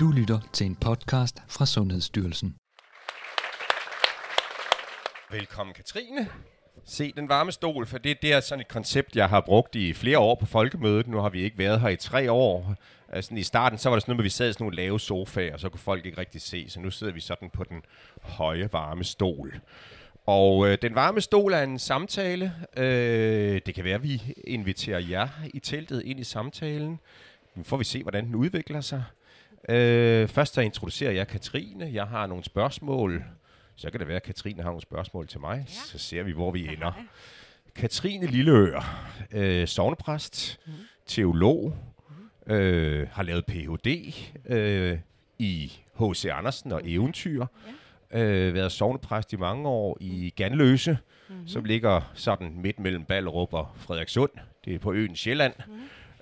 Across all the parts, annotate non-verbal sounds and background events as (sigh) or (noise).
Du lytter til en podcast fra Sundhedsstyrelsen. Velkommen Katrine. Se den varme stol, for det, det er sådan et koncept, jeg har brugt i flere år på folkemødet. Nu har vi ikke været her i tre år. Altså, I starten så var det sådan noget at vi sad i sådan nogle lave sofaer, og så kunne folk ikke rigtig se. Så nu sidder vi sådan på den høje varme stol. Og øh, den varme stol er en samtale. Øh, det kan være, at vi inviterer jer i teltet ind i samtalen. Nu får vi se, hvordan den udvikler sig. Øh, først så introducerer jeg Katrine. Jeg har nogle spørgsmål. Så kan det være, at Katrine har nogle spørgsmål til mig. Ja. Så ser vi, hvor vi ender. Katrine Lilleør, øh, sovnepræst, mm. teolog, øh, har lavet Ph.D. Øh, i H.C. Andersen og eventyr. Ja. Øh, været sovnepræst i mange år i Ganløse, mm-hmm. som ligger sådan midt mellem Ballerup og Frederikssund. Det er på øen Sjælland.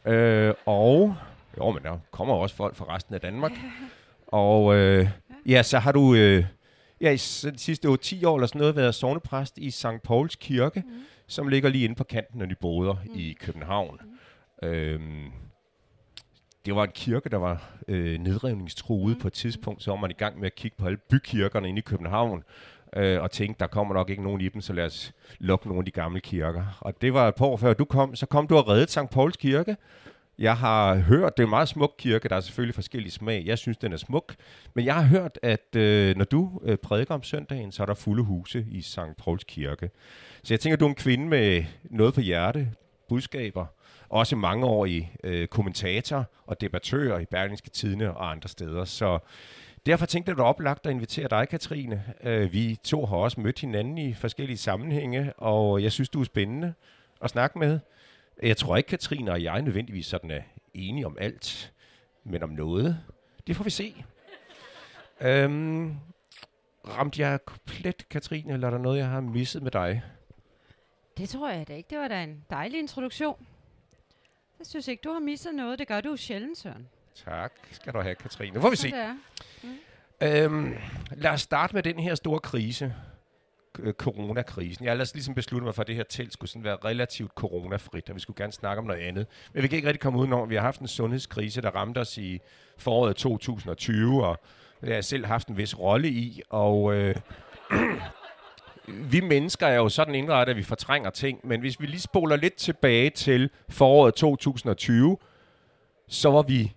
Mm. Øh, og jo, men der kommer også folk fra resten af Danmark. og øh, ja, så har du øh, ja, i de sidste 10 år eller sådan noget været sovnepræst i St. Pauls Kirke, mm. som ligger lige inde på kanten af Nyboder mm. i København. Mm. Øhm, det var en kirke, der var øh, nedrivningstruet mm. på et tidspunkt, så var man i gang med at kigge på alle bykirkerne inde i København, øh, og tænkte, der kommer nok ikke nogen i dem, så lad os lukke nogle af de gamle kirker. Og det var et par år før du kom, så kom du og reddet St. Pauls Kirke, jeg har hørt, det er en meget smuk kirke, der er selvfølgelig forskellige smag. Jeg synes, den er smuk. Men jeg har hørt, at øh, når du øh, prædiker om søndagen, så er der fulde huse i St. Pauls Kirke. Så jeg tænker, du er en kvinde med noget på hjerte, budskaber, også mange år i øh, kommentator og debattør i Berlingske Tidene og andre steder. Så derfor tænkte jeg, at det var oplagt at invitere dig, Katrine. Øh, vi to har også mødt hinanden i forskellige sammenhænge, og jeg synes, du er spændende at snakke med. Jeg tror ikke, Katrine og jeg nødvendigvis sådan er enige om alt, men om noget. Det får vi se. øhm, ramte jeg komplet, Katrine, eller er der noget, jeg har misset med dig? Det tror jeg da ikke. Det var da en dejlig introduktion. Jeg synes ikke, du har misset noget. Det gør du sjældent, Søren. Tak skal du have, Katrine. Nu får vi se. Mm. Øhm, lad os starte med den her store krise, Øh, coronakrisen. Jeg har altså ligesom besluttet mig for, at det her telt skulle sådan være relativt coronafrit, og vi skulle gerne snakke om noget andet. Men vi kan ikke rigtig komme udenom, vi har haft en sundhedskrise, der ramte os i foråret 2020, og det har jeg selv haft en vis rolle i, og øh, (clears throat) vi mennesker er jo sådan indrettet, at vi fortrænger ting, men hvis vi lige spoler lidt tilbage til foråret 2020, så var vi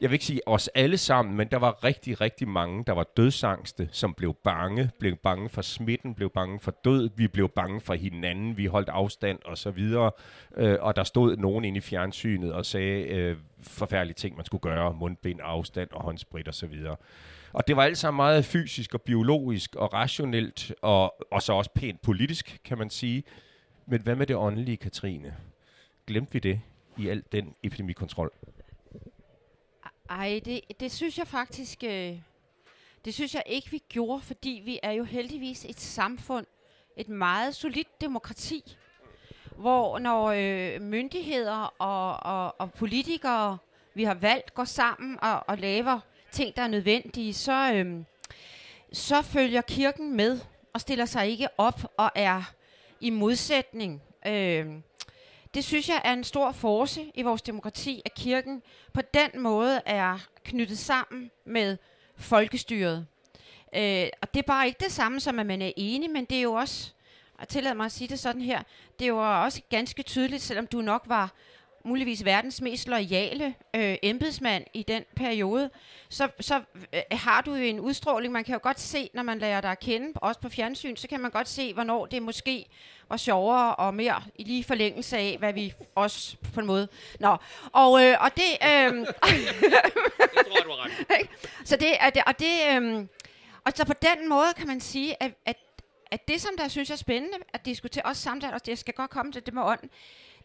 jeg vil ikke sige os alle sammen, men der var rigtig, rigtig mange, der var dødsangste, som blev bange, blev bange for smitten, blev bange for død, vi blev bange for hinanden, vi holdt afstand og så videre, øh, og der stod nogen inde i fjernsynet og sagde øh, forfærdelige ting, man skulle gøre, mundbind, afstand og håndsprit og så videre. Og det var alt sammen meget fysisk og biologisk og rationelt, og, og så også pænt politisk, kan man sige. Men hvad med det åndelige, Katrine? Glemte vi det i al den epidemikontrol? Ej, det, det synes jeg faktisk, øh, det synes jeg ikke, vi gjorde, fordi vi er jo heldigvis et samfund, et meget solidt demokrati, hvor når øh, myndigheder og, og, og politikere, vi har valgt, går sammen og, og laver ting, der er nødvendige, så, øh, så følger kirken med og stiller sig ikke op og er i modsætning. Øh, det synes jeg er en stor force i vores demokrati, at kirken på den måde er knyttet sammen med folkestyret. Øh, og det er bare ikke det samme som, at man er enig, men det er jo også, og tillad mig at sige det sådan her, det var også ganske tydeligt, selvom du nok var muligvis verdens mest lojale øh, embedsmand i den periode, så, så øh, har du jo en udstråling. Man kan jo godt se, når man lærer dig at kende, også på fjernsyn, så kan man godt se, hvornår det måske var sjovere og mere i lige forlængelse af, hvad vi også på en måde... Nå, og, øh, og det... Øh, (laughs) jeg tror, du har ret. (laughs) så det, er det, og det... Øh, og så på den måde kan man sige, at, at, at det, som der synes jeg er spændende at diskutere, også samtale, og det skal godt komme til det med ånden,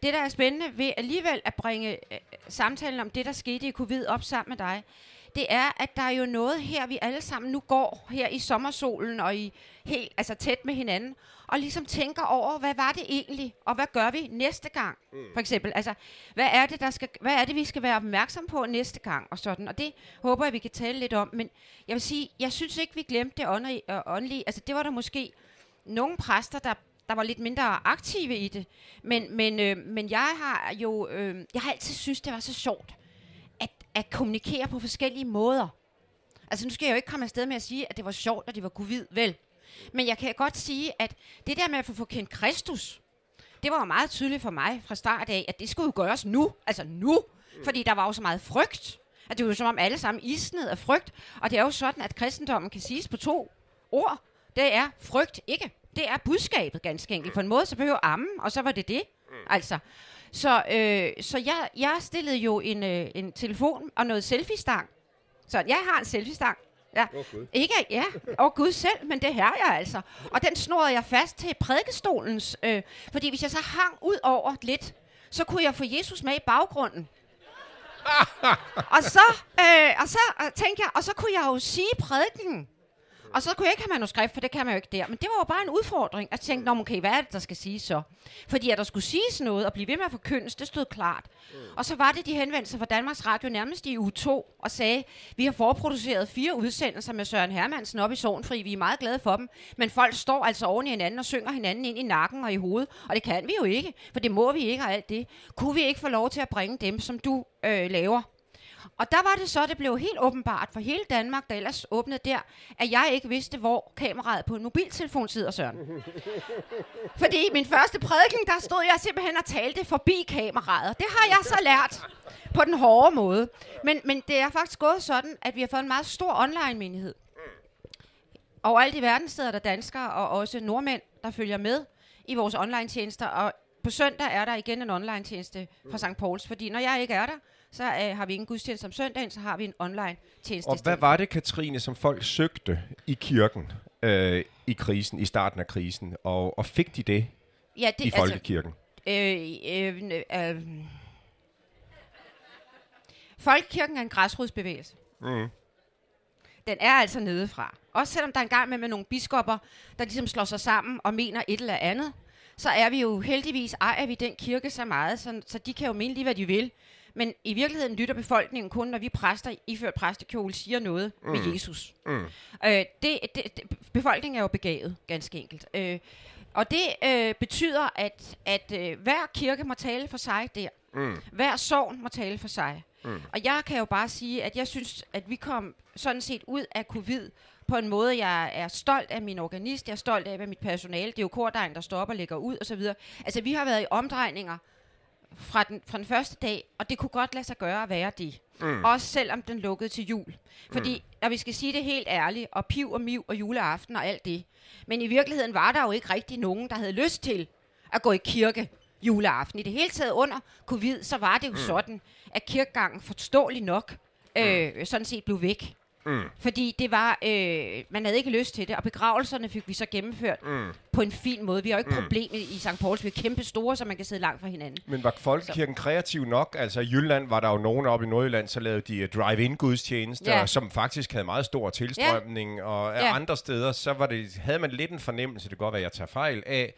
det, der er spændende ved alligevel at bringe øh, samtalen om det, der skete i covid op sammen med dig, det er, at der er jo noget her, vi alle sammen nu går her i sommersolen og i helt, altså tæt med hinanden, og ligesom tænker over, hvad var det egentlig, og hvad gør vi næste gang, mm. for eksempel. Altså, hvad er, det, der skal, hvad er det, vi skal være opmærksom på næste gang, og sådan. Og det håber jeg, vi kan tale lidt om. Men jeg vil sige, jeg synes ikke, vi glemte det åndelige. Altså, det var der måske nogle præster, der der var lidt mindre aktive i det. Men, men, øh, men jeg har jo, øh, jeg har altid synes det var så sjovt at, at kommunikere på forskellige måder. Altså, nu skal jeg jo ikke komme afsted med at sige, at det var sjovt, at det var covid, vel? Men jeg kan godt sige, at det der med at få, få kendt Kristus, det var jo meget tydeligt for mig fra start af, at det skulle jo gøres nu. Altså nu. Fordi der var jo så meget frygt. At det var jo som om alle sammen isnede af frygt. Og det er jo sådan, at kristendommen kan siges på to ord. Det er frygt ikke. Det er budskabet ganske enkelt. På en måde, så behøver amme, og så var det det. Altså. Så, øh, så jeg, jeg stillede jo en, øh, en telefon og noget selfie-stang. Så jeg har en selfie-stang. Ja. Gud. Ikke, ja, og Gud selv, men det her jeg altså. Og den snurrede jeg fast til prædikestolens, øh, fordi hvis jeg så hang ud over lidt, så kunne jeg få Jesus med i baggrunden. (laughs) og så, øh, og så øh, tænkte jeg, og så kunne jeg jo sige prædiken. Og så kunne jeg ikke have manuskript, for det kan man jo ikke der. Men det var jo bare en udfordring. At tænke, Nå, okay, hvad er det, der skal siges så? Fordi at der skulle siges noget og blive ved med at forkyndes, det stod klart. Mm. Og så var det, de henvendte sig fra Danmarks Radio nærmest i uge 2 og sagde, vi har forproduceret fire udsendelser med Søren Hermansen op i Sognfri. Vi er meget glade for dem. Men folk står altså oven i hinanden og synger hinanden ind i nakken og i hovedet. Og det kan vi jo ikke, for det må vi ikke og alt det. Kunne vi ikke få lov til at bringe dem, som du øh, laver? Og der var det så, det blev helt åbenbart for hele Danmark, der ellers åbnede der, at jeg ikke vidste, hvor kameraet på en mobiltelefon sidder, Søren. (laughs) Fordi i min første prædiken, der stod jeg simpelthen og talte forbi kameraet. Det har jeg så lært på den hårde måde. Men, men det er faktisk gået sådan, at vi har fået en meget stor online-menighed. Overalt i verden sidder der danskere og også nordmænd, der følger med i vores online-tjenester. Og på søndag er der igen en online-tjeneste fra St. Pauls, fordi når jeg ikke er der, så øh, har vi ingen gudstjeneste om søndagen, så har vi en online-tjeneste. Og i hvad var det, Katrine, som folk søgte i kirken øh, i krisen, i starten af krisen, og, og fik de det ja, det, i folkekirken? Altså, øh, øh, øh, Folkekirken er en græsrodsbevægelse. Mm. Den er altså nedefra. Også selvom der er en gang med, med nogle biskopper, der ligesom slår sig sammen og mener et eller andet, så er vi jo heldigvis, ejer vi den kirke så meget, så, så de kan jo mene lige, hvad de vil. Men i virkeligheden lytter befolkningen kun, når vi præster iført præstekjole siger noget mm. med Jesus. Mm. Øh, det, det, det, befolkningen er jo begavet, ganske enkelt. Øh, og det øh, betyder, at, at øh, hver kirke må tale for sig der. Mm. Hver sovn må tale for sig. Mm. Og jeg kan jo bare sige, at jeg synes, at vi kom sådan set ud af covid på en måde, jeg er stolt af min organist, jeg er stolt af, hvad mit personale, det er jo kordejen, der står op og lægger ud osv. Altså, vi har været i omdrejninger fra den, fra den første dag, og det kunne godt lade sig gøre at være det. Mm. Også selvom den lukkede til jul. Fordi, mm. når vi skal sige det helt ærligt, og piv og miv og juleaften og alt det, men i virkeligheden var der jo ikke rigtig nogen, der havde lyst til at gå i kirke juleaften. I det hele taget under covid, så var det jo mm. sådan, at kirkegangen forståeligt nok øh, sådan set blev væk. Mm. Fordi det var, øh, man havde ikke lyst til det, og begravelserne fik vi så gennemført Mm. på en fin måde. Vi har jo ikke mm. problemet i St. Pauls, vi er kæmpe store, så man kan sidde langt fra hinanden. Men var folkekirken kreativ nok? Altså i Jylland var der jo nogen oppe i Nordjylland, så lavede de uh, drive-in gudstjenester, Ja. som faktisk havde meget stor tilstrømning, ja. og ja. andre steder, så var det, havde man lidt en fornemmelse, det kan godt være, at jeg tager fejl af,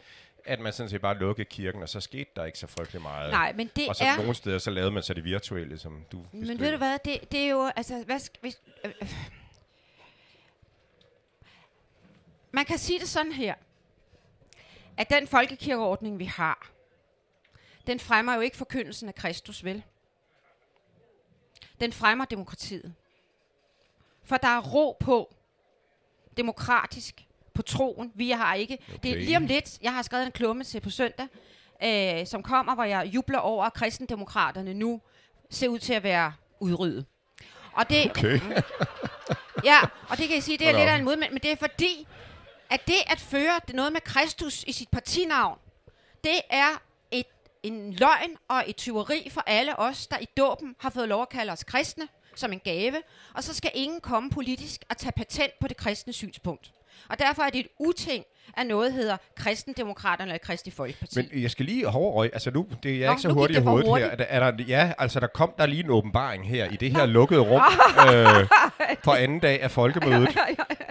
at man sådan set bare lukkede kirken, og så skete der ikke så frygtelig meget. Nej, men det og så er... nogle steder, så lavede man så det virtuelle, som du Men ved du hvad, det, det er jo, altså, hvad skal, hvis, øh, øh. Man kan sige det sådan her, at den folkekirkeordning, vi har, den fremmer jo ikke forkyndelsen af Kristus, vel? Den fremmer demokratiet. For der er ro på, demokratisk, på troen. Vi har ikke... Okay. Det er lige om lidt, jeg har skrevet en klumme til på søndag, øh, som kommer, hvor jeg jubler over, at kristendemokraterne nu ser ud til at være udryddet. Og det, Okay. ja, og det kan jeg sige, det er lidt af en modmænd, men det er fordi, at det at føre noget med Kristus i sit partinavn, det er et, en løgn og et tyveri for alle os, der i dåben har fået lov at kalde os kristne, som en gave, og så skal ingen komme politisk og tage patent på det kristne synspunkt. Og derfor er det et uting, at noget hedder kristendemokraterne eller Kristi Folkeparti. Men jeg skal lige hårdrøg, altså nu, det er jeg Nå, ikke så hurtig i hovedet hurtigt. her. Er der, er der, ja, altså der kom der lige en åbenbaring her i det her lukkede rum (laughs) øh, på anden dag af folkemødet,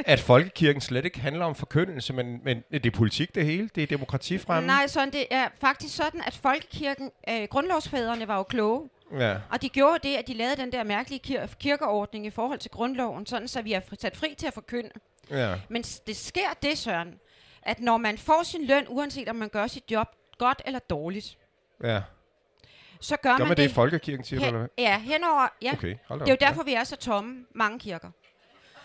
at folkekirken slet ikke handler om forkyndelse, men, men det er politik det hele, det er demokratifremme. Nej, sådan det er faktisk sådan, at folkekirken, øh, grundlovsfædrene var jo kloge, Ja. Og de gjorde det, at de lavede den der mærkelige kir- kirkeordning i forhold til grundloven, sådan så vi er fri- sat fri til at forkynde. Ja. Men det sker det, Søren, at når man får sin løn, uanset om man gør sit job godt eller dårligt, ja. så gør, Gør man man det i folkekirken, siger du, eller hvad? ja, henover, ja. Okay, Det er jo derfor, vi er så tomme, mange kirker.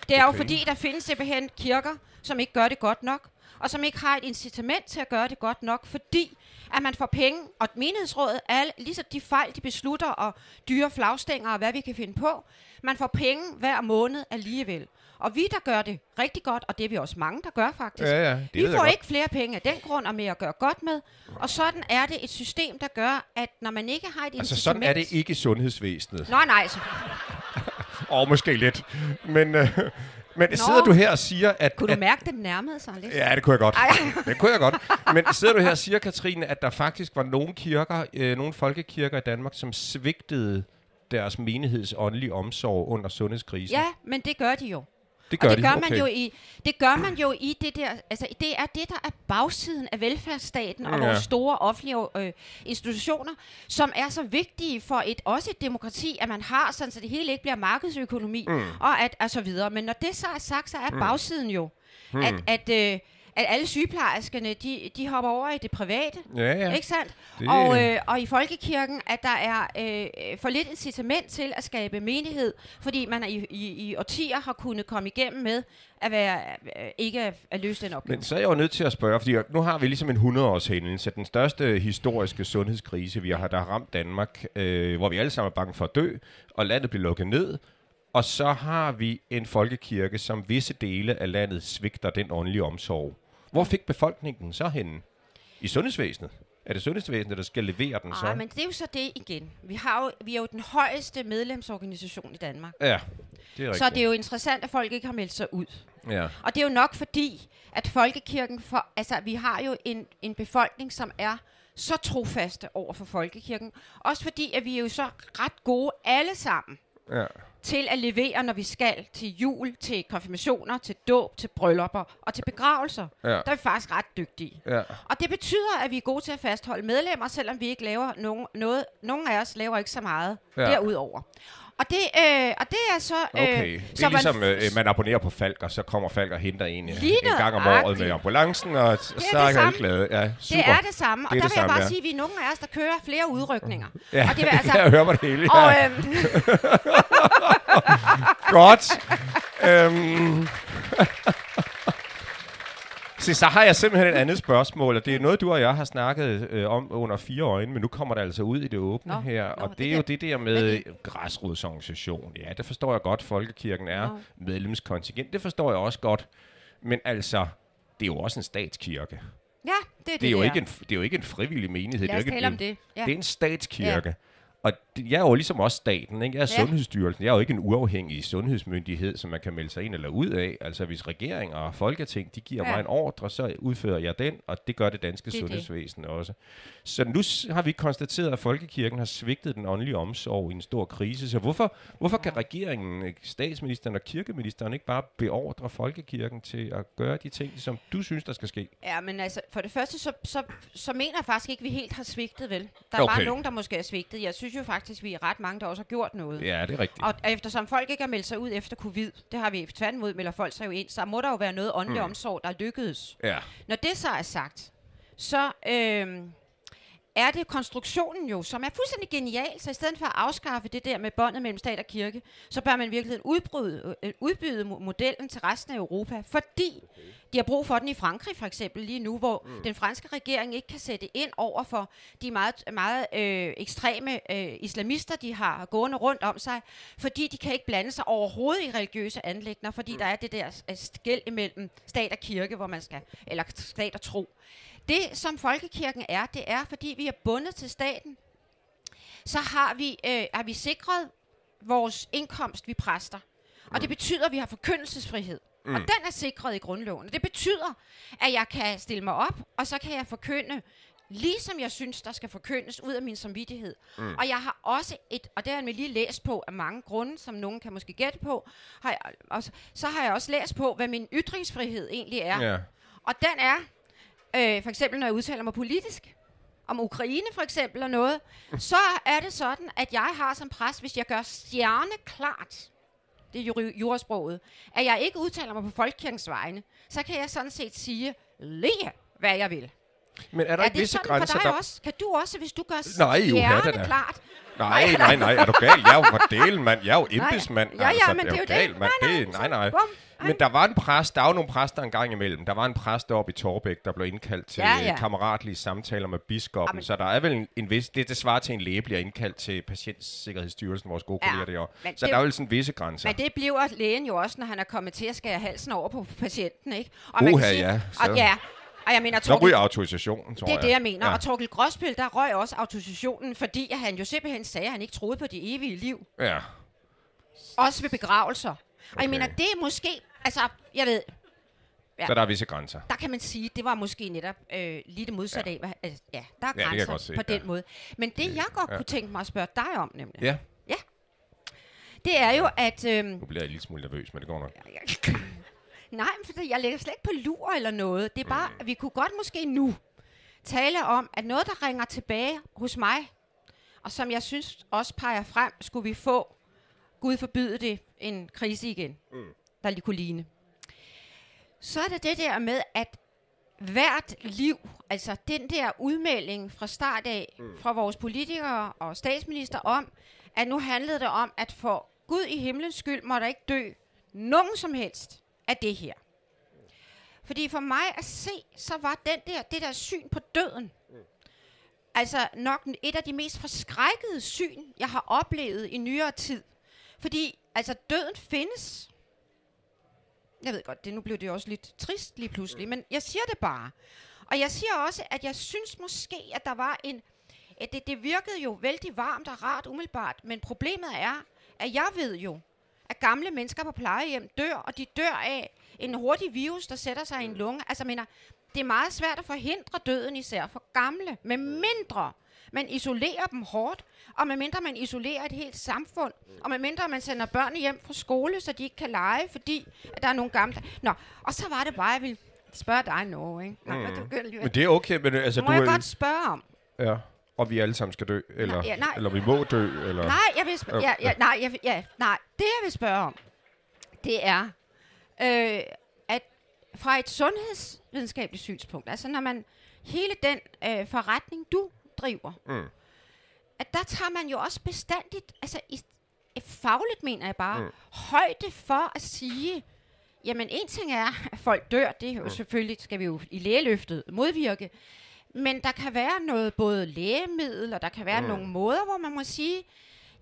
Det er jo Okay. fordi, der findes simpelthen kirker, som ikke gør det godt nok, og som ikke har et incitament til at gøre det godt nok, fordi at man får penge, og et menighedsråd, alle, ligesom de fejl, de beslutter, og dyre flagstænger og hvad vi kan finde på, man får penge hver måned alligevel. Og vi, der gør det rigtig godt, og det er vi også mange, der gør faktisk, Ja, ja, det vi får ikke flere penge af den grund, og mere at gøre godt med. Og sådan er det et system, der gør, at når man ikke har et Altså, sådan er det ikke i sundhedsvæsenet. Nej, nej, så (laughs) Og måske lidt. Men, øh, men sidder du her og siger, at... kunne du at mærke, at den nærmede sig lidt? Ja, det kunne jeg godt. Ej. Det kunne jeg godt. Men sidder du her og siger, Katrine, at der faktisk var nogle kirker, øh, nogle folkekirker i Danmark, som svigtede deres menigheds åndelige omsorg under sundhedskrisen? Ja, men det gør de jo. Det gør og det de. gør, okay. man jo i, det gør man jo i det der, altså det er det, der er bagsiden af velfærdsstaten og Ja. vores store offentlige øh, institutioner, som er så vigtige for et også et demokrati, at man har, sådan, så det hele ikke bliver markedsøkonomi mm. og at, og så videre. Men når det så er sagt, så er Mm. bagsiden jo, at, at, øh, at alle sygeplejerskerne, de, de hopper over i det private. Ja, ja. Ikke sandt? Det- Og, øh, og i folkekirken, at der er øh, for lidt incitament til at skabe menighed, fordi man i, i, i årtier har kunnet komme igennem med at være øh, ikke at, at løse den opgave. Men så er jeg jo nødt til at spørge, fordi nu har vi ligesom en 100-års hændelse, den største historiske sundhedskrise, vi har, der har ramt Danmark, øh, hvor vi alle sammen er bange for at dø, og landet bliver lukket ned. Og så har vi en folkekirke, som visse dele af landet svigter den åndelige omsorg. Hvor fik befolkningen så henne? I sundhedsvæsenet? Er det sundhedsvæsenet, der skal levere den så? Ej, men det er jo så det igen. Vi, har jo, vi er jo den højeste medlemsorganisation i Danmark. Ja, det er rigtigt. Så det er jo interessant, at folk ikke har meldt sig ud. Ja. Og det er jo nok fordi, at folkekirken, for, altså vi har jo en, en befolkning, som er så trofaste over for folkekirken. Også fordi, at vi er jo så ret gode alle sammen ja. Til at levere, når vi skal til jul, til konfirmationer, til dåb, til bryllupper og til begravelser. Ja. Der er vi faktisk ret dygtige. Ja. Og det betyder, at vi er gode til at fastholde medlemmer, selvom vi ikke laver nogen, noget. Nogle af os laver ikke så meget Ja. derudover. Og det, øh, og det er så... Øh, Okay, det så er ligesom, man, øh, man abonnerer på Falk, og så kommer Falk og henter en, øh, en gang om året med nøjagtigt. ambulancen, og så det er alle samme. glade. Ja, super. det er det samme. Og Det er der det vil jeg samme, bare ja. sige, at vi er nogle af os, der kører flere udrykninger. (laughs) Ja, Og det vil altså... (laughs) jeg hører mig det hele. og, Ja. øh, (laughs) Godt. øhm. Se, så har jeg simpelthen et andet spørgsmål, og det er noget, du og jeg har snakket øh, om under fire øjne, men nu kommer det altså ud i det åbne Nå, her, nå, og det det er jo det der med er græsrodsorganisation. Ja, det forstår jeg godt, Folkekirken er Nå. medlemskontingent, det forstår jeg også godt, men altså, det er jo også en statskirke. ja, det er det, Det er, jo det ikke en, det er jo ikke en frivillig menighed. Lad os det er tale ikke om det. Ja. det er en statskirke. Og jeg er jo ligesom også staten. Ikke? Jeg er Ja. Sundhedsstyrelsen. Jeg er jo ikke en uafhængig sundhedsmyndighed, som man kan melde sig ind eller ud af. Altså hvis regering og folketing, de giver Ja. mig en ordre, så udfører jeg den, og det gør det danske Det er det. sundhedsvæsen også. Så nu har vi konstateret, at folkekirken har svigtet den åndelige omsorg i en stor krise. Så hvorfor, hvorfor kan regeringen, statsministeren og kirkeministeren ikke bare beordre folkekirken til at gøre de ting, som du synes, der skal ske? Ja, men altså, for det første, så, så, så mener jeg faktisk ikke, at vi helt har svigtet, vel? Der er Okay. bare nogen, der måske er svigtet. Jeg synes jo faktisk, vi er ret mange, der også har gjort noget. Ja, det er rigtigt. Og eftersom folk ikke har meldt sig ud efter covid, det har vi tværtimod, melder folk sig jo ind, så må der jo være noget åndelig mm. omsorg, der lykkedes. Ja. Når det så er sagt, så øhm, er det konstruktionen jo, som er fuldstændig genial, så i stedet for at afskaffe det der med båndet mellem stat og kirke, så bør man i virkeligheden udbryde, øh, udbyde mo- modellen til resten af Europa, fordi de har brug for den i Frankrig for eksempel lige nu, hvor mm. den franske regering ikke kan sætte ind over for de meget, meget øh, ekstreme øh, islamister, de har gående rundt om sig, fordi de kan ikke blande sig overhovedet i religiøse anlægner, fordi mm. der er det der skæld imellem stat og kirke, hvor man skal, eller stat og tro. Det, som folkekirken er, det er, fordi vi er bundet til staten, så har vi, øh, har vi sikret vores indkomst, vi præster. Og det betyder, at vi har forkyndelsesfrihed. Mm. Og den er sikret i grundloven. Og det betyder, at jeg kan stille mig op, og så kan jeg forkynde, ligesom jeg synes, der skal forkyndes ud af min samvittighed. Mm. Og jeg har også et, og det har jeg lige læst på af mange grunde, som nogen kan måske gætte på, har jeg også, så har jeg også læst på, hvad min ytringsfrihed egentlig er. Ja. Og den er, øh, for eksempel når jeg udtaler mig politisk, om Ukraine for eksempel og noget, så er det sådan, at jeg har som præst, hvis jeg gør stjerne klart, det er jurasproget, at jeg ikke udtaler mig på folkekirkens vegne, så kan jeg sådan set sige lige, hvad jeg vil. Men er der er ikke det visse sådan grænser, for dig der... også? Kan du også, hvis du gør Nej, jo, ja, hjertet da klart? Nej, nej, nej, er du gal? Jeg er jo for delen, mand. Jeg er jo embedsmand. Ja, ja, altså, men det er jo det. galt, mand. Nej, nej, Det, nej, nej. bum. Men der var en præst, der er jo nogle præster en gang imellem. Der var en præst deroppe i Torbæk, der blev indkaldt til Ja, ja, ja. ja. kammeratlige samtaler med biskoppen. Jamen. Så der er vel en, en vis... Det, det svarer til en læge bliver indkaldt til Patientsikkerhedsstyrelsen, vores gode Ja, kolleger derovre. men Så det- der er vel sådan visse grænser. Men det bliver lægen jo også, når han er kommet til at skære halsen over på patienten, ikke? Og Uha, ja, så- Og, ja, og jeg mener, Så Torgild, ryger autorisationen, tror det er jeg. det, jeg mener. Ja. Og Torgild Gråsbøl, der røg også autorisationen, fordi han jo simpelthen sagde, at han ikke troede på det evige liv. Ja. Også ved begravelser. Og jeg Okay. mener, det er måske... Altså, jeg ved, Ja. Så der er visse grænser. der kan man sige, det var måske netop øh, lige det modsatte ja. af, hvad, altså, ja, der er jeg grænser se, på den ja. måde. Men det, jeg godt ja. kunne tænke mig at spørge dig om, nemlig, Ja, det er jo, at... Øh, nu bliver jeg lille smule nervøs, men det går nok. Nej, men fordi jeg lægger slet ikke på lur eller noget. Det er bare, at vi kunne godt måske nu tale om, at noget, der ringer tilbage hos mig, og som jeg synes også peger frem, skulle vi få, Gud forbyde det, en krise igen, mm. der lige kunne ligne. Så er det det der med, at hvert liv, altså den der udmelding fra start af, mm. fra vores politikere og statsminister om, at nu handlede det om, at for Gud i himlens skyld må der ikke dø nogen som helst af det her. Fordi for mig at se, så var den der, det der syn på døden, altså nok et af de mest forskrækkede syn, jeg har oplevet i nyere tid. Fordi altså døden findes. Jeg ved godt, det nu blev det også lidt trist lige pludselig, men jeg siger det bare. Og jeg siger også, at jeg synes måske, at der var en... At det, det virkede jo vældig varmt og rart umiddelbart, men problemet er, at jeg ved jo, at gamle mennesker på plejehjem dør, og de dør af en hurtig virus, der sætter sig i en lunge. Altså, mener, det er meget svært at forhindre døden, især for gamle, med mindre man isolerer dem hårdt, og med mindre man isolerer et helt samfund, og med mindre man sender børn hjem fra skole, så de ikke kan lege, fordi at der er nogle gamle... Nå, og så var det bare, jeg ville spørge dig noget, ikke? Nå, mm. du Men det er okay, men altså, må du jeg er... godt spørge om? Ja, og vi alle sammen skal dø, eller, ja, nej. eller vi må dø, eller... Nej, jeg vil spørge, ja, ja, nej, jeg, ja, nej, det jeg vil spørge om, det er, øh, at fra et sundhedsvidenskabeligt synspunkt, altså når man hele den øh, forretning, du driver, Mm. at der tager man jo også bestandigt, altså i, fagligt mener jeg bare, Mm. højde for at sige, jamen en ting er, at folk dør, det er jo mm. selvfølgelig, skal vi jo i lægeløftet modvirke, men der kan være noget både lægemiddel, og der kan være Mm. mm. nogle måder, hvor man må sige,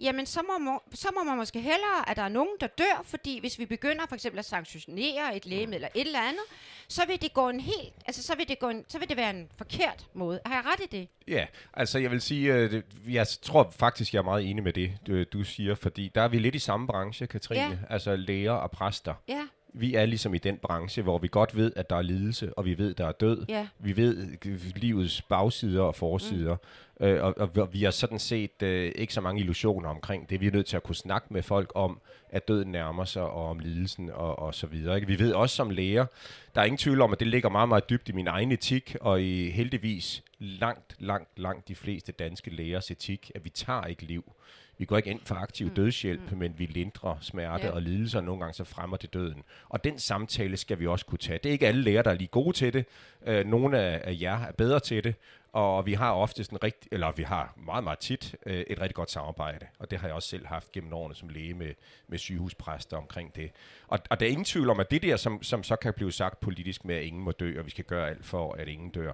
jamen så må, må, så må man måske hellere, at der er nogen, der dør, fordi hvis vi begynder for eksempel at sanktionere et lægemiddel eller et eller andet, så vil det gå en helt, altså så vil det, gå en, så vil det være en forkert måde. Har jeg ret i det? Ja, altså jeg vil sige, øh, det- jeg tror faktisk, jeg er meget enig med det, du, du siger, fordi der er vi lidt i samme branche, Katrine, Ja. altså læger og præster. Ja, Vi er ligesom i den branche, hvor vi godt ved, at der er lidelse, og vi ved, at der er død. ja. Vi ved øh, livets bagsider og forsider, mm. øh, og, og, og vi har sådan set øh, ikke så mange illusioner omkring det. Vi er nødt til at kunne snakke med folk om, at døden nærmer sig, og om lidelsen og, og så videre. Ikke? Vi ved også som læger, der er ingen tvivl om, at det ligger meget, meget dybt i min egen etik, og i heldigvis langt, langt, langt de fleste danske lægers etik, at vi tager ikke liv. Vi går ikke ind for aktiv dødshjælp, men vi lindrer smerte Ja. og lidelse, og nogle gange så fremmer det døden. Og den samtale skal vi også kunne tage. Det er ikke alle læger, der er lige gode til det. Øh, nogle af, af jer er bedre til det, og vi har oftest en rigtig, eller vi har meget, meget tit øh, et rigtig godt samarbejde. Og det har jeg også selv haft gennem årene som læge med, med sygehuspræster omkring det. Og, og der er ingen tvivl om, at det der, som, som så kan blive sagt politisk med, at ingen må dø, og vi skal gøre alt for, at ingen dør,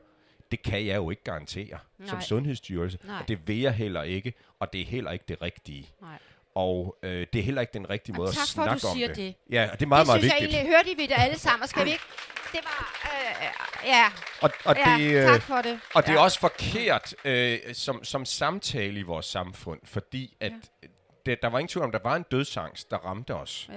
det kan jeg jo ikke garantere Nej. som sundhedsstyrelse. Nej. Og det vil jeg heller ikke, og det er heller ikke det rigtige. Nej. Og øh, det er heller ikke den rigtige Og måde tak at for, at du snakke om siger det. det. Ja, og det er meget, det meget synes vigtigt. jeg egentlig, hørte vi det alle sammen, og skal vi ikke? Det var, øh, ja, Og, og, ja, det, øh, tak for det. og det er ja. også forkert øh, som, som samtale i vores samfund, fordi at det, der var ingen tvivl om, der var en dødsangst, der ramte os,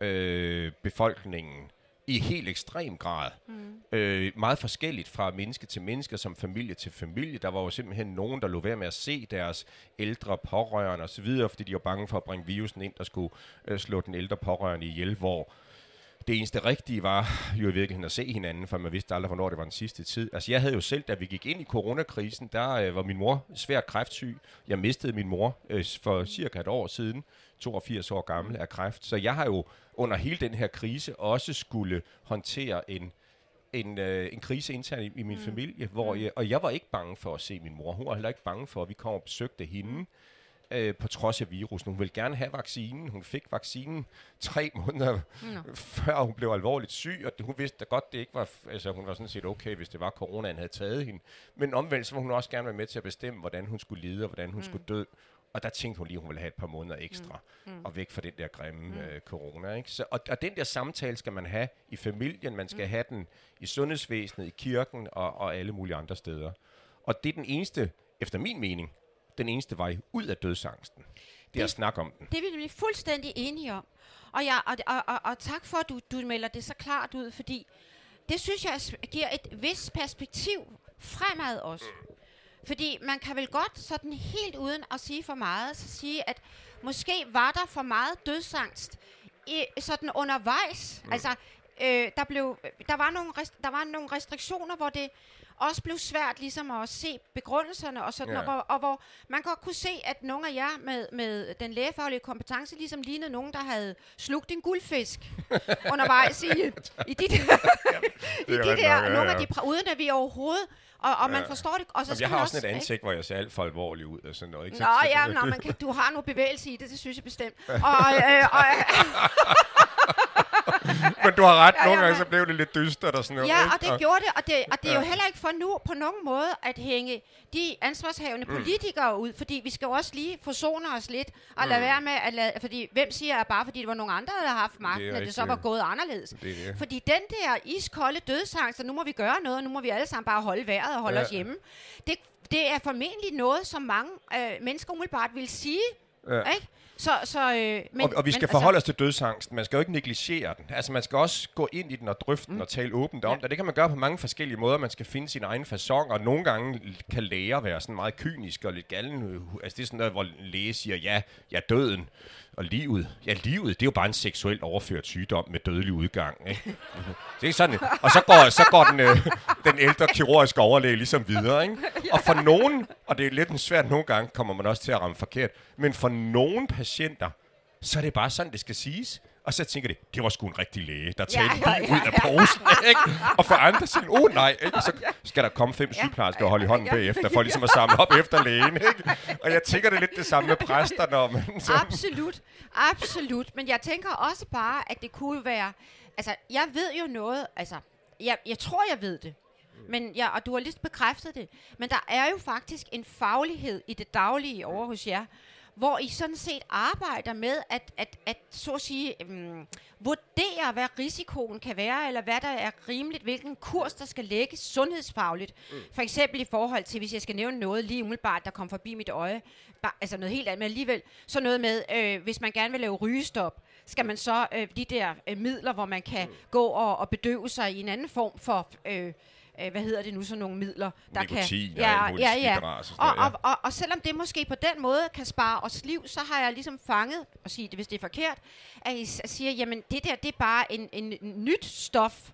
Ja. øh, befolkningen, i helt ekstrem grad. Mm. Øh, meget forskelligt fra menneske til menneske, som familie til familie. Der var jo simpelthen nogen, der lå være med at se deres ældre pårørende osv., fordi de var bange for at bringe virusen ind, der skulle øh, slå den ældre pårørende ihjel, hvor det eneste rigtige var jo i virkeligheden at se hinanden, for man vidste aldrig, hvornår det var den sidste tid. Altså jeg havde jo selv, da vi gik ind i coronakrisen, der øh, var min mor svært kræftsyg. Jeg mistede min mor øh, for cirka et år siden, 82 år gammel af kræft. Så jeg har jo under hele den her krise også skulle håndtere en en, øh, en krise internt i, i min mm. familie, hvor jeg, og jeg var ikke bange for at se min mor. Hun var heller ikke bange for, at vi kom og besøgte hende øh, på trods af virusen. Hun ville gerne have vaccinen. Hun fik vaccinen tre (laughs) måneder Nå. før hun blev alvorligt syg, og det, hun vidste da godt, det ikke var, altså hun var sådan set okay, hvis det var coronaen havde taget hende. Men omvendt, så var hun også gerne være med til at bestemme, hvordan hun skulle lide, og hvordan hun mm. skulle dø. Og der tænkte hun lige, at hun ville have et par måneder ekstra, mm. Mm. og væk fra den der grimme mm. øh, corona. Ikke? Så, og, og den der samtale skal man have i familien, man skal mm. have den i sundhedsvæsenet, i kirken og, og alle mulige andre steder. Og det er den eneste, efter min mening, den eneste vej ud af dødsangsten. Det er Det- at snakke om den. Det er vi nemlig fuldstændig enige om. Og, jeg, og, og, og, og tak for, at du, du melder det så klart ud, fordi det synes jeg giver et vis perspektiv fremad også. Fordi man kan vel godt sådan helt uden at sige for meget, så sige, at måske var der for meget dødsangst i, sådan undervejs. Mm. Altså, øh, der, blev, der, var nogle rest, der var nogle restriktioner, hvor det også blev svært ligesom at se begrundelserne og sådan, Ja. ja. og, hvor, og hvor man godt kunne se, at nogle af jer med, med den lægefaglige kompetence ligesom lignede nogen, der havde slugt en guldfisk (laughs) undervejs i, i de der, (laughs) i de der nogle af de, uden at vi overhovedet, og, og man Ja. forstår det, og så skal jeg har også, et ikke? ansigt, hvor jeg ser alt for alvorlig ud og sådan noget. Ikke? Så- Nå så- ja, det- nå, man kan, du har noget bevægelse i det, det synes jeg bestemt. (laughs) Og, øh, og, (laughs) (laughs) Men du har ret, nogle gange så blev det lidt dystert og sådan noget. ja, ikke? og det gjorde det, og det, og det er jo heller ikke for nu på nogen måde at hænge de ansvarshavende Mm. politikere ud, fordi vi skal jo også lige forsone os lidt, og Mm. lade være med at lade, fordi hvem siger, at bare fordi det var nogle andre, der havde haft magten, jo at det så var det. gået anderledes. Det det. Fordi den der iskolde dødsangst, og nu må vi gøre noget, og nu må vi alle sammen bare holde vejret og holde Ja. os hjemme, det, det er formentlig noget, som mange øh, mennesker umiddelbart vil sige, Ja. ikke? Så, så, øh, men, og, og vi skal men, forholde os til dødsangsten. Man skal jo ikke negligere den. Altså, man skal også gå ind i den og drøfte den og tale åbent om Ja. det. Det kan man gøre på mange forskellige måder. Man skal finde sin egen façon, og nogle gange kan læger være sådan meget kyniske og lidt galne. Altså, det er sådan noget, hvor læge siger, ja, ja, døden og livet. Ja, livet, det er jo bare en seksuelt overført sygdom med dødelig udgang. Ikke? Det er sådan. Og så går, så går den, øh, den ældre kirurgiske overlæge ligesom videre. Ikke? Og for nogen, og det er lidt svært nogle gange, kommer man også til at ramme forkert, men for nogle patienter, så er det bare sådan, det skal siges. Og så tænker de, det var sgu en rigtig læge, der talte ja, ja, ja, ud af posen. Ikke? Og for andre siger, åh oh, nej, ikke? så skal der komme fem sygeplejersker og holde i hånden bagefter, for ligesom at samle op efter lægen. Ikke? Og jeg tænker det er lidt det samme med præster, når man... Så, Absolut, absolut. Men jeg tænker også bare, at det kunne være... Altså, jeg ved jo noget... Altså, jeg, jeg tror, jeg ved det. Men ja, og du har lige bekræftet det. Men der er jo faktisk en faglighed i det daglige over hos jer, hvor I sådan set arbejder med at, at, at så at sige, um, vurdere, hvad risikoen kan være, eller hvad der er rimeligt, hvilken kurs, der skal lægges sundhedsfagligt. Mm. For eksempel i forhold til, hvis jeg skal nævne noget lige umiddelbart, der kom forbi mit øje, bare, altså noget helt andet, men alligevel, så noget med, øh, hvis man gerne vil lave rygestop, skal man så øh, de der øh, midler, hvor man kan mm. gå og, og bedøve sig i en anden form for... Øh, øh, hvad hedder det nu, sådan nogle midler, der Nikotin kan... og alt muligt skidteras og og, og, og, og selvom det måske på den måde kan spare os liv, så har jeg ligesom fanget, og sige det, hvis det er forkert, at I siger, jamen det der, det er bare en, en nyt stof.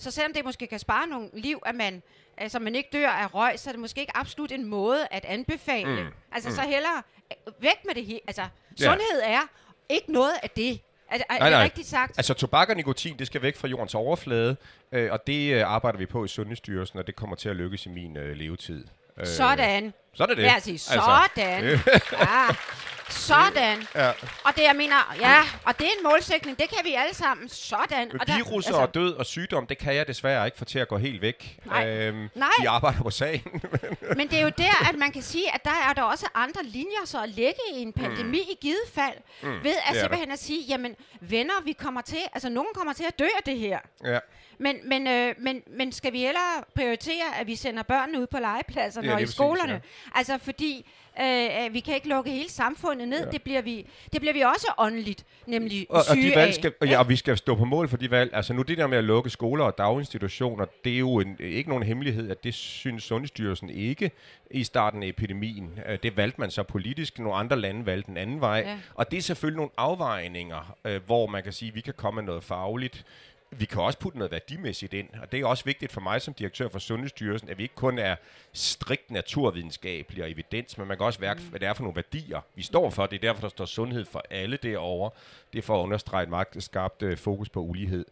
Så selvom det måske kan spare nogle liv, at man, altså man ikke dør af røg, så er det måske ikke absolut en måde at anbefale. Mm. Altså mm. så hellere øh, væk med det hele. Altså, Ja. sundhed er ikke noget af det. Er, er, er Nej, det nej. rigtigt sagt? Altså tobak og nikotin, det skal væk fra jordens overflade, øh, og det øh, arbejder vi på i Sundhedsstyrelsen, og det kommer til at lykkes i min øh, levetid. Øh, Sådan. Så er det det. Lad os sige, sådan. ja. (laughs) Sådan. Ja. Og det, jeg mener, ja, og det er en målsætning, det kan vi alle sammen. Sådan. Og der- Virus altså, og død og sygdom, det kan jeg desværre ikke få til at gå helt væk. Nej. Øhm, Nej. Vi arbejder på sagen. (laughs) Men det er jo der, at man kan sige, at der er der også andre linjer så at lægge i en pandemi mm. i givet fald, mm. ved det at er simpelthen at sige, jamen venner, vi kommer til, altså nogen kommer til at dø af det her. ja. Men, men, øh, men, men skal vi hellere prioritere, at vi sender børnene ud på legepladserne Ja, og i præcis, skolerne? ja. Altså fordi øh, øh, vi kan ikke lukke hele samfundet ned. Ja. Det, bliver vi, det bliver vi også åndeligt, nemlig Og, og, syge de valg af. skal, og, ja, og vi skal stå på mål for de valg. Altså nu det der med at lukke skoler og daginstitutioner, det er jo en, ikke nogen hemmelighed, at det synes Sundhedsstyrelsen ikke i starten af epidemien. Øh, Det valgte man så politisk. Nogle andre lande valgte en anden vej. Ja. Og det er selvfølgelig nogle afvejninger, øh, hvor man kan sige, at vi kan komme med noget fagligt. Vi kan også putte noget værdimæssigt ind, og det er også vigtigt for mig som direktør for Sundhedsstyrelsen, at vi ikke kun er strikt naturvidenskabelige og evidens, men man kan også værke, hvad det er for nogle værdier, vi står for. Det er derfor, der står sundhed for alle derovre. Det er for at understrege et meget skarpt øh, fokus på ulighed.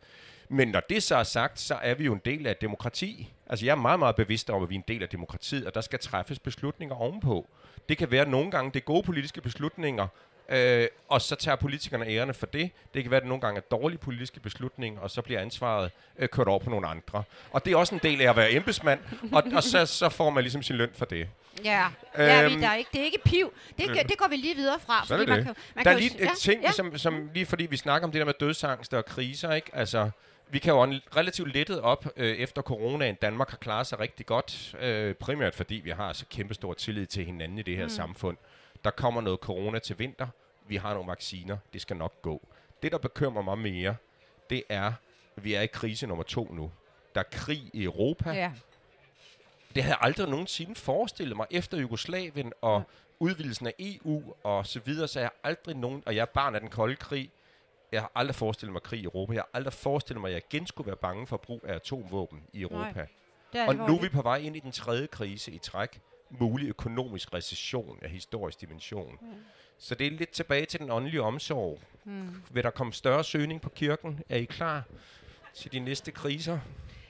Men når det så er sagt, så er vi jo en del af et demokrati. Altså jeg er meget, meget bevidst om, at vi er en del af demokratiet, og der skal træffes beslutninger ovenpå. Det kan være nogle gange, det gode politiske beslutninger, øh, og så tager politikerne ærerne for det. Det kan være, at det nogle gange er dårlige politiske beslutninger, og så bliver ansvaret øh, kørt over på nogle andre. Og det er også en del af at være embedsmand, og, og så, (laughs) så får man ligesom sin løn for det. Ja, ja Øhm, vi, der er ikke, det er ikke piv. Det, kan, det går vi lige videre fra. Så er det man det. kan, man der er kan jo lige et ja, ting, ja. som, som lige fordi vi snakker om det der med dødsangst og kriser, ikke? Altså, vi kan jo relativt lettet op øh, efter coronaen. Danmark har klaret sig rigtig godt, øh, primært fordi vi har så kæmpe stor tillid til hinanden i det her mm. samfund. Der kommer noget corona til vinter. Vi har nogle vacciner. Det skal nok gå. Det, der bekymrer mig mere, det er, at vi er i krise nummer to nu. Der er krig i Europa. Ja. Det havde jeg aldrig nogensinde forestillet mig efter Jugoslavien og udvidelsen af EU og så videre, så jeg aldrig nogen, og jeg er barn af den kolde krig, jeg har aldrig forestillet mig krig i Europa. Jeg har aldrig forestillet mig, at jeg igen skulle være bange for brug af atomvåben i Europa. Nej, og nu er vi på vej ind i den tredje krise i træk. Mulig økonomisk recession af historisk dimension. Mm. Så det er lidt tilbage til den åndelige omsorg. Mm. Vil der komme større søgning på kirken? Er I klar til de næste kriser?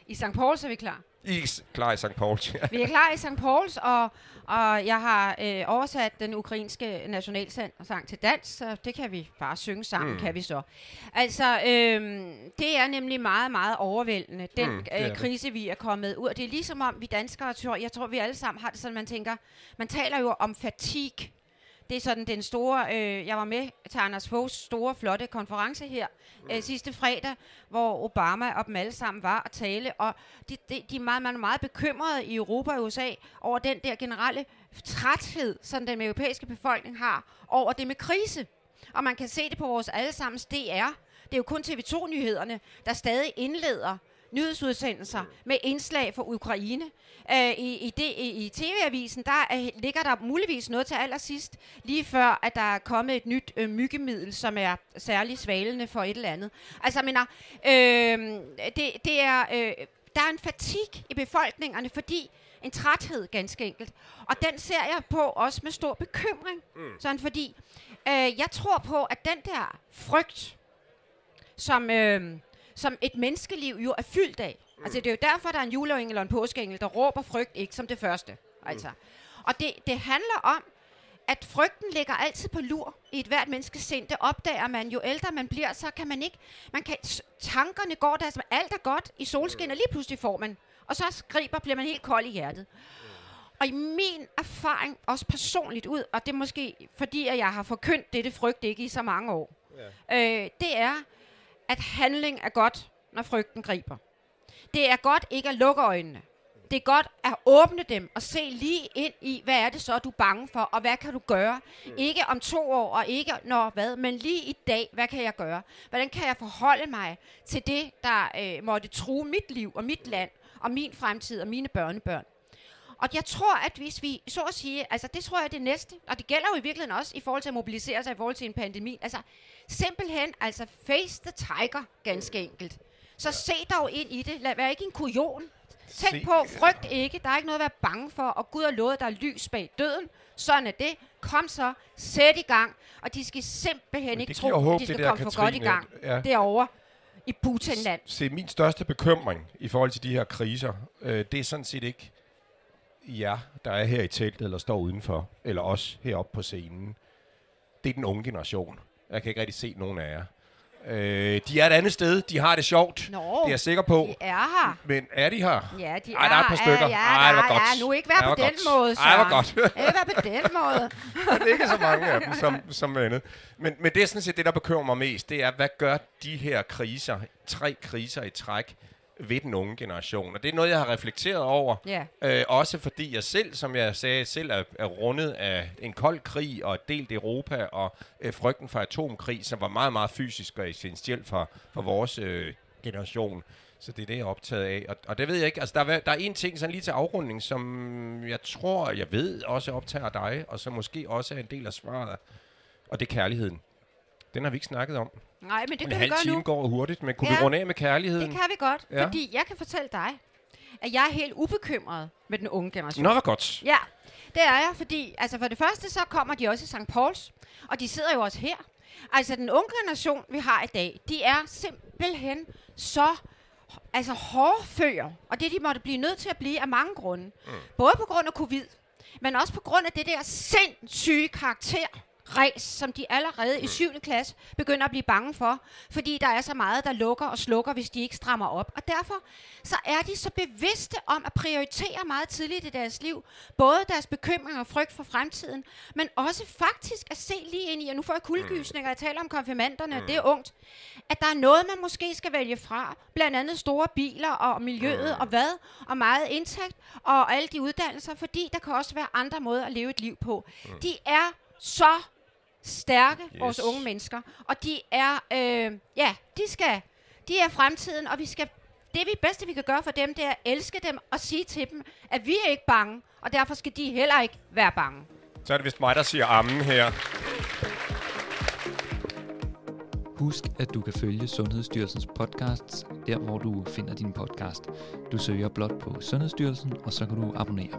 I St. Pauls er vi klar. I er klar i St. Pauls? Vi er klar i St. Pauls, og, og jeg har øh, oversat den ukrainske nationalsang til dans, så det kan vi bare synge sammen, mm. kan vi så. Altså, øh, det er nemlig meget, meget overvældende, den Mm, øh, krise, vi er kommet ud. Det er ligesom om, vi danskere, tror, jeg tror, vi alle sammen har det sådan, man tænker, man taler jo om fatigue. Det er sådan den store, øh, jeg var med til Anders Foghs store, flotte konference her øh, sidste fredag, hvor Obama og dem alle sammen var at tale, og de, de, de er meget, er meget bekymrede i Europa og USA over den der generelle træthed, som den europæiske befolkning har over det med krise. Og man kan se det på vores allesammens DR. Det er jo kun TV2-nyhederne, der stadig indleder nyhedsudsendelser med indslag fra Ukraine. Øh, i, i, det, i, TV-avisen, der øh, ligger der muligvis noget til allersidst, lige før, at der er kommet et nyt øh, myggemiddel, som er særlig svalende for et eller andet. Altså, mener, øh, det, det er, øh, der er en fatig i befolkningerne, fordi en træthed, ganske enkelt. Og den ser jeg på også med stor bekymring. Mm. Sådan fordi, øh, jeg tror på, at den der frygt, som, øh, som et menneskeliv jo er fyldt af. Mm. Altså det er jo derfor, der er en juleengel og en påskeengel, der råber frygt ikke som det første. Altså. Og det, det handler om, at frygten ligger altid på lur i et hvert menneskes sind. Det opdager man. Jo ældre man bliver, så kan man ikke... Man kan, tankerne går der, som alt er godt i solskin, og lige pludselig får man. Og så skriber, bliver man helt kold i hjertet. Og i min erfaring, også personligt ud, og det er måske fordi, at jeg har forkyndt dette frygt ikke i så mange år, ja. øh, det er, at handling er godt, når frygten griber. Det er godt ikke at lukke øjnene. Det er godt at åbne dem og se lige ind i, hvad er det så, du er bange for, og hvad kan du gøre? Mm. Ikke om to år, og ikke når hvad, men lige i dag, hvad kan jeg gøre? Hvordan kan jeg forholde mig til det, der øh, måtte true mit liv og mit land, og min fremtid og mine børnebørn? Og jeg tror, at hvis vi, så at sige, altså det tror jeg er det næste, og det gælder jo i virkeligheden også i forhold til at mobilisere sig i forhold til en pandemi, altså simpelthen, altså face the tiger, ganske enkelt. Så se dog ind i det, lad være ikke en kujon. Tænk Se- på, frygt ikke, der er ikke noget at være bange for, og Gud har lovet, der er lys bag døden. Sådan er det. Kom så, sæt i gang, og de skal simpelthen Men ikke det tro, giver at de det skal der, komme for godt i gang Ja. derovre i Putinland. Se, min største bekymring i forhold til de her kriser, øh, det er sådan set ikke jer, der er her i teltet eller står udenfor, eller os heroppe på scenen. Det er den unge generation. Jeg kan ikke rigtig se nogen af jer. Øh, de er et andet sted. De har det sjovt. Nå, Det er jeg sikker på. de er her. Men er de her? Ja, de Ej, der er et par stykker. Ja, ja, Ej, det var godt. Ja, nu ikke være Ej, på den godt. måde, Ej, det var godt. (laughs) Ikke være på den måde. (laughs) det er ikke så mange af dem som, som andet. Men, men det er sådan set det, der bekymrer mig mest. Det er, hvad gør de her kriser, tre kriser i træk, ved den unge generation? Og det er noget, jeg har reflekteret over. Ja. Øh, også fordi jeg selv, som jeg sagde, selv er, er rundet af en kold krig og et delt Europa og øh, frygten for atomkrig, som var meget, meget fysisk og essentiel for, for vores øh, generation. Så det er det, jeg er optaget af. Og, og det ved jeg ikke. Altså, der, er, der er en ting sådan lige til afrunding, som jeg tror, jeg ved også optager dig, og som måske også er en del af svaret. Og det er kærligheden. Den har vi ikke snakket om. Nej, men det en kan vi halv gøre time nu. går hurtigt, men kunne Ja, vi runde af med kærligheden? Det kan vi godt, Ja. fordi jeg kan fortælle dig, at jeg er helt ubekymret med den unge generation. Nå, hvor godt. Ja, det er jeg, fordi altså for det første så kommer de også i St. Pauls, og de sidder jo også her. Altså, den unge generation, vi har i dag, de er simpelthen så altså hårdfører, og det de måtte blive nødt til at blive af mange grunde. Mm. Både på grund af covid, men også på grund af det der sindssyge karakter, ræs, som de allerede i 7. klasse begynder at blive bange for, fordi der er så meget, der lukker og slukker, hvis de ikke strammer op. Og derfor så er de så bevidste om at prioritere meget tidligt i deres liv, både deres bekymring og frygt for fremtiden, men også faktisk at se lige ind i, og nu får jeg kuldegysninger, jeg taler om konfirmanderne, det er ungt, at der er noget, man måske skal vælge fra, blandt andet store biler og miljøet og hvad, og meget indtægt og alle de uddannelser, fordi der kan også være andre måder at leve et liv på. De er så stærke, yes. vores unge mennesker. Og de er, øh, ja, de skal, de er fremtiden, og vi skal, det vi bedste, vi kan gøre for dem, det er at elske dem og sige til dem, at vi er ikke bange, og derfor skal de heller ikke være bange. Så er det vist mig, der siger ammen her. Husk, at du kan følge Sundhedsstyrelsens podcasts, der hvor du finder din podcast. Du søger blot på Sundhedsstyrelsen, og så kan du abonnere.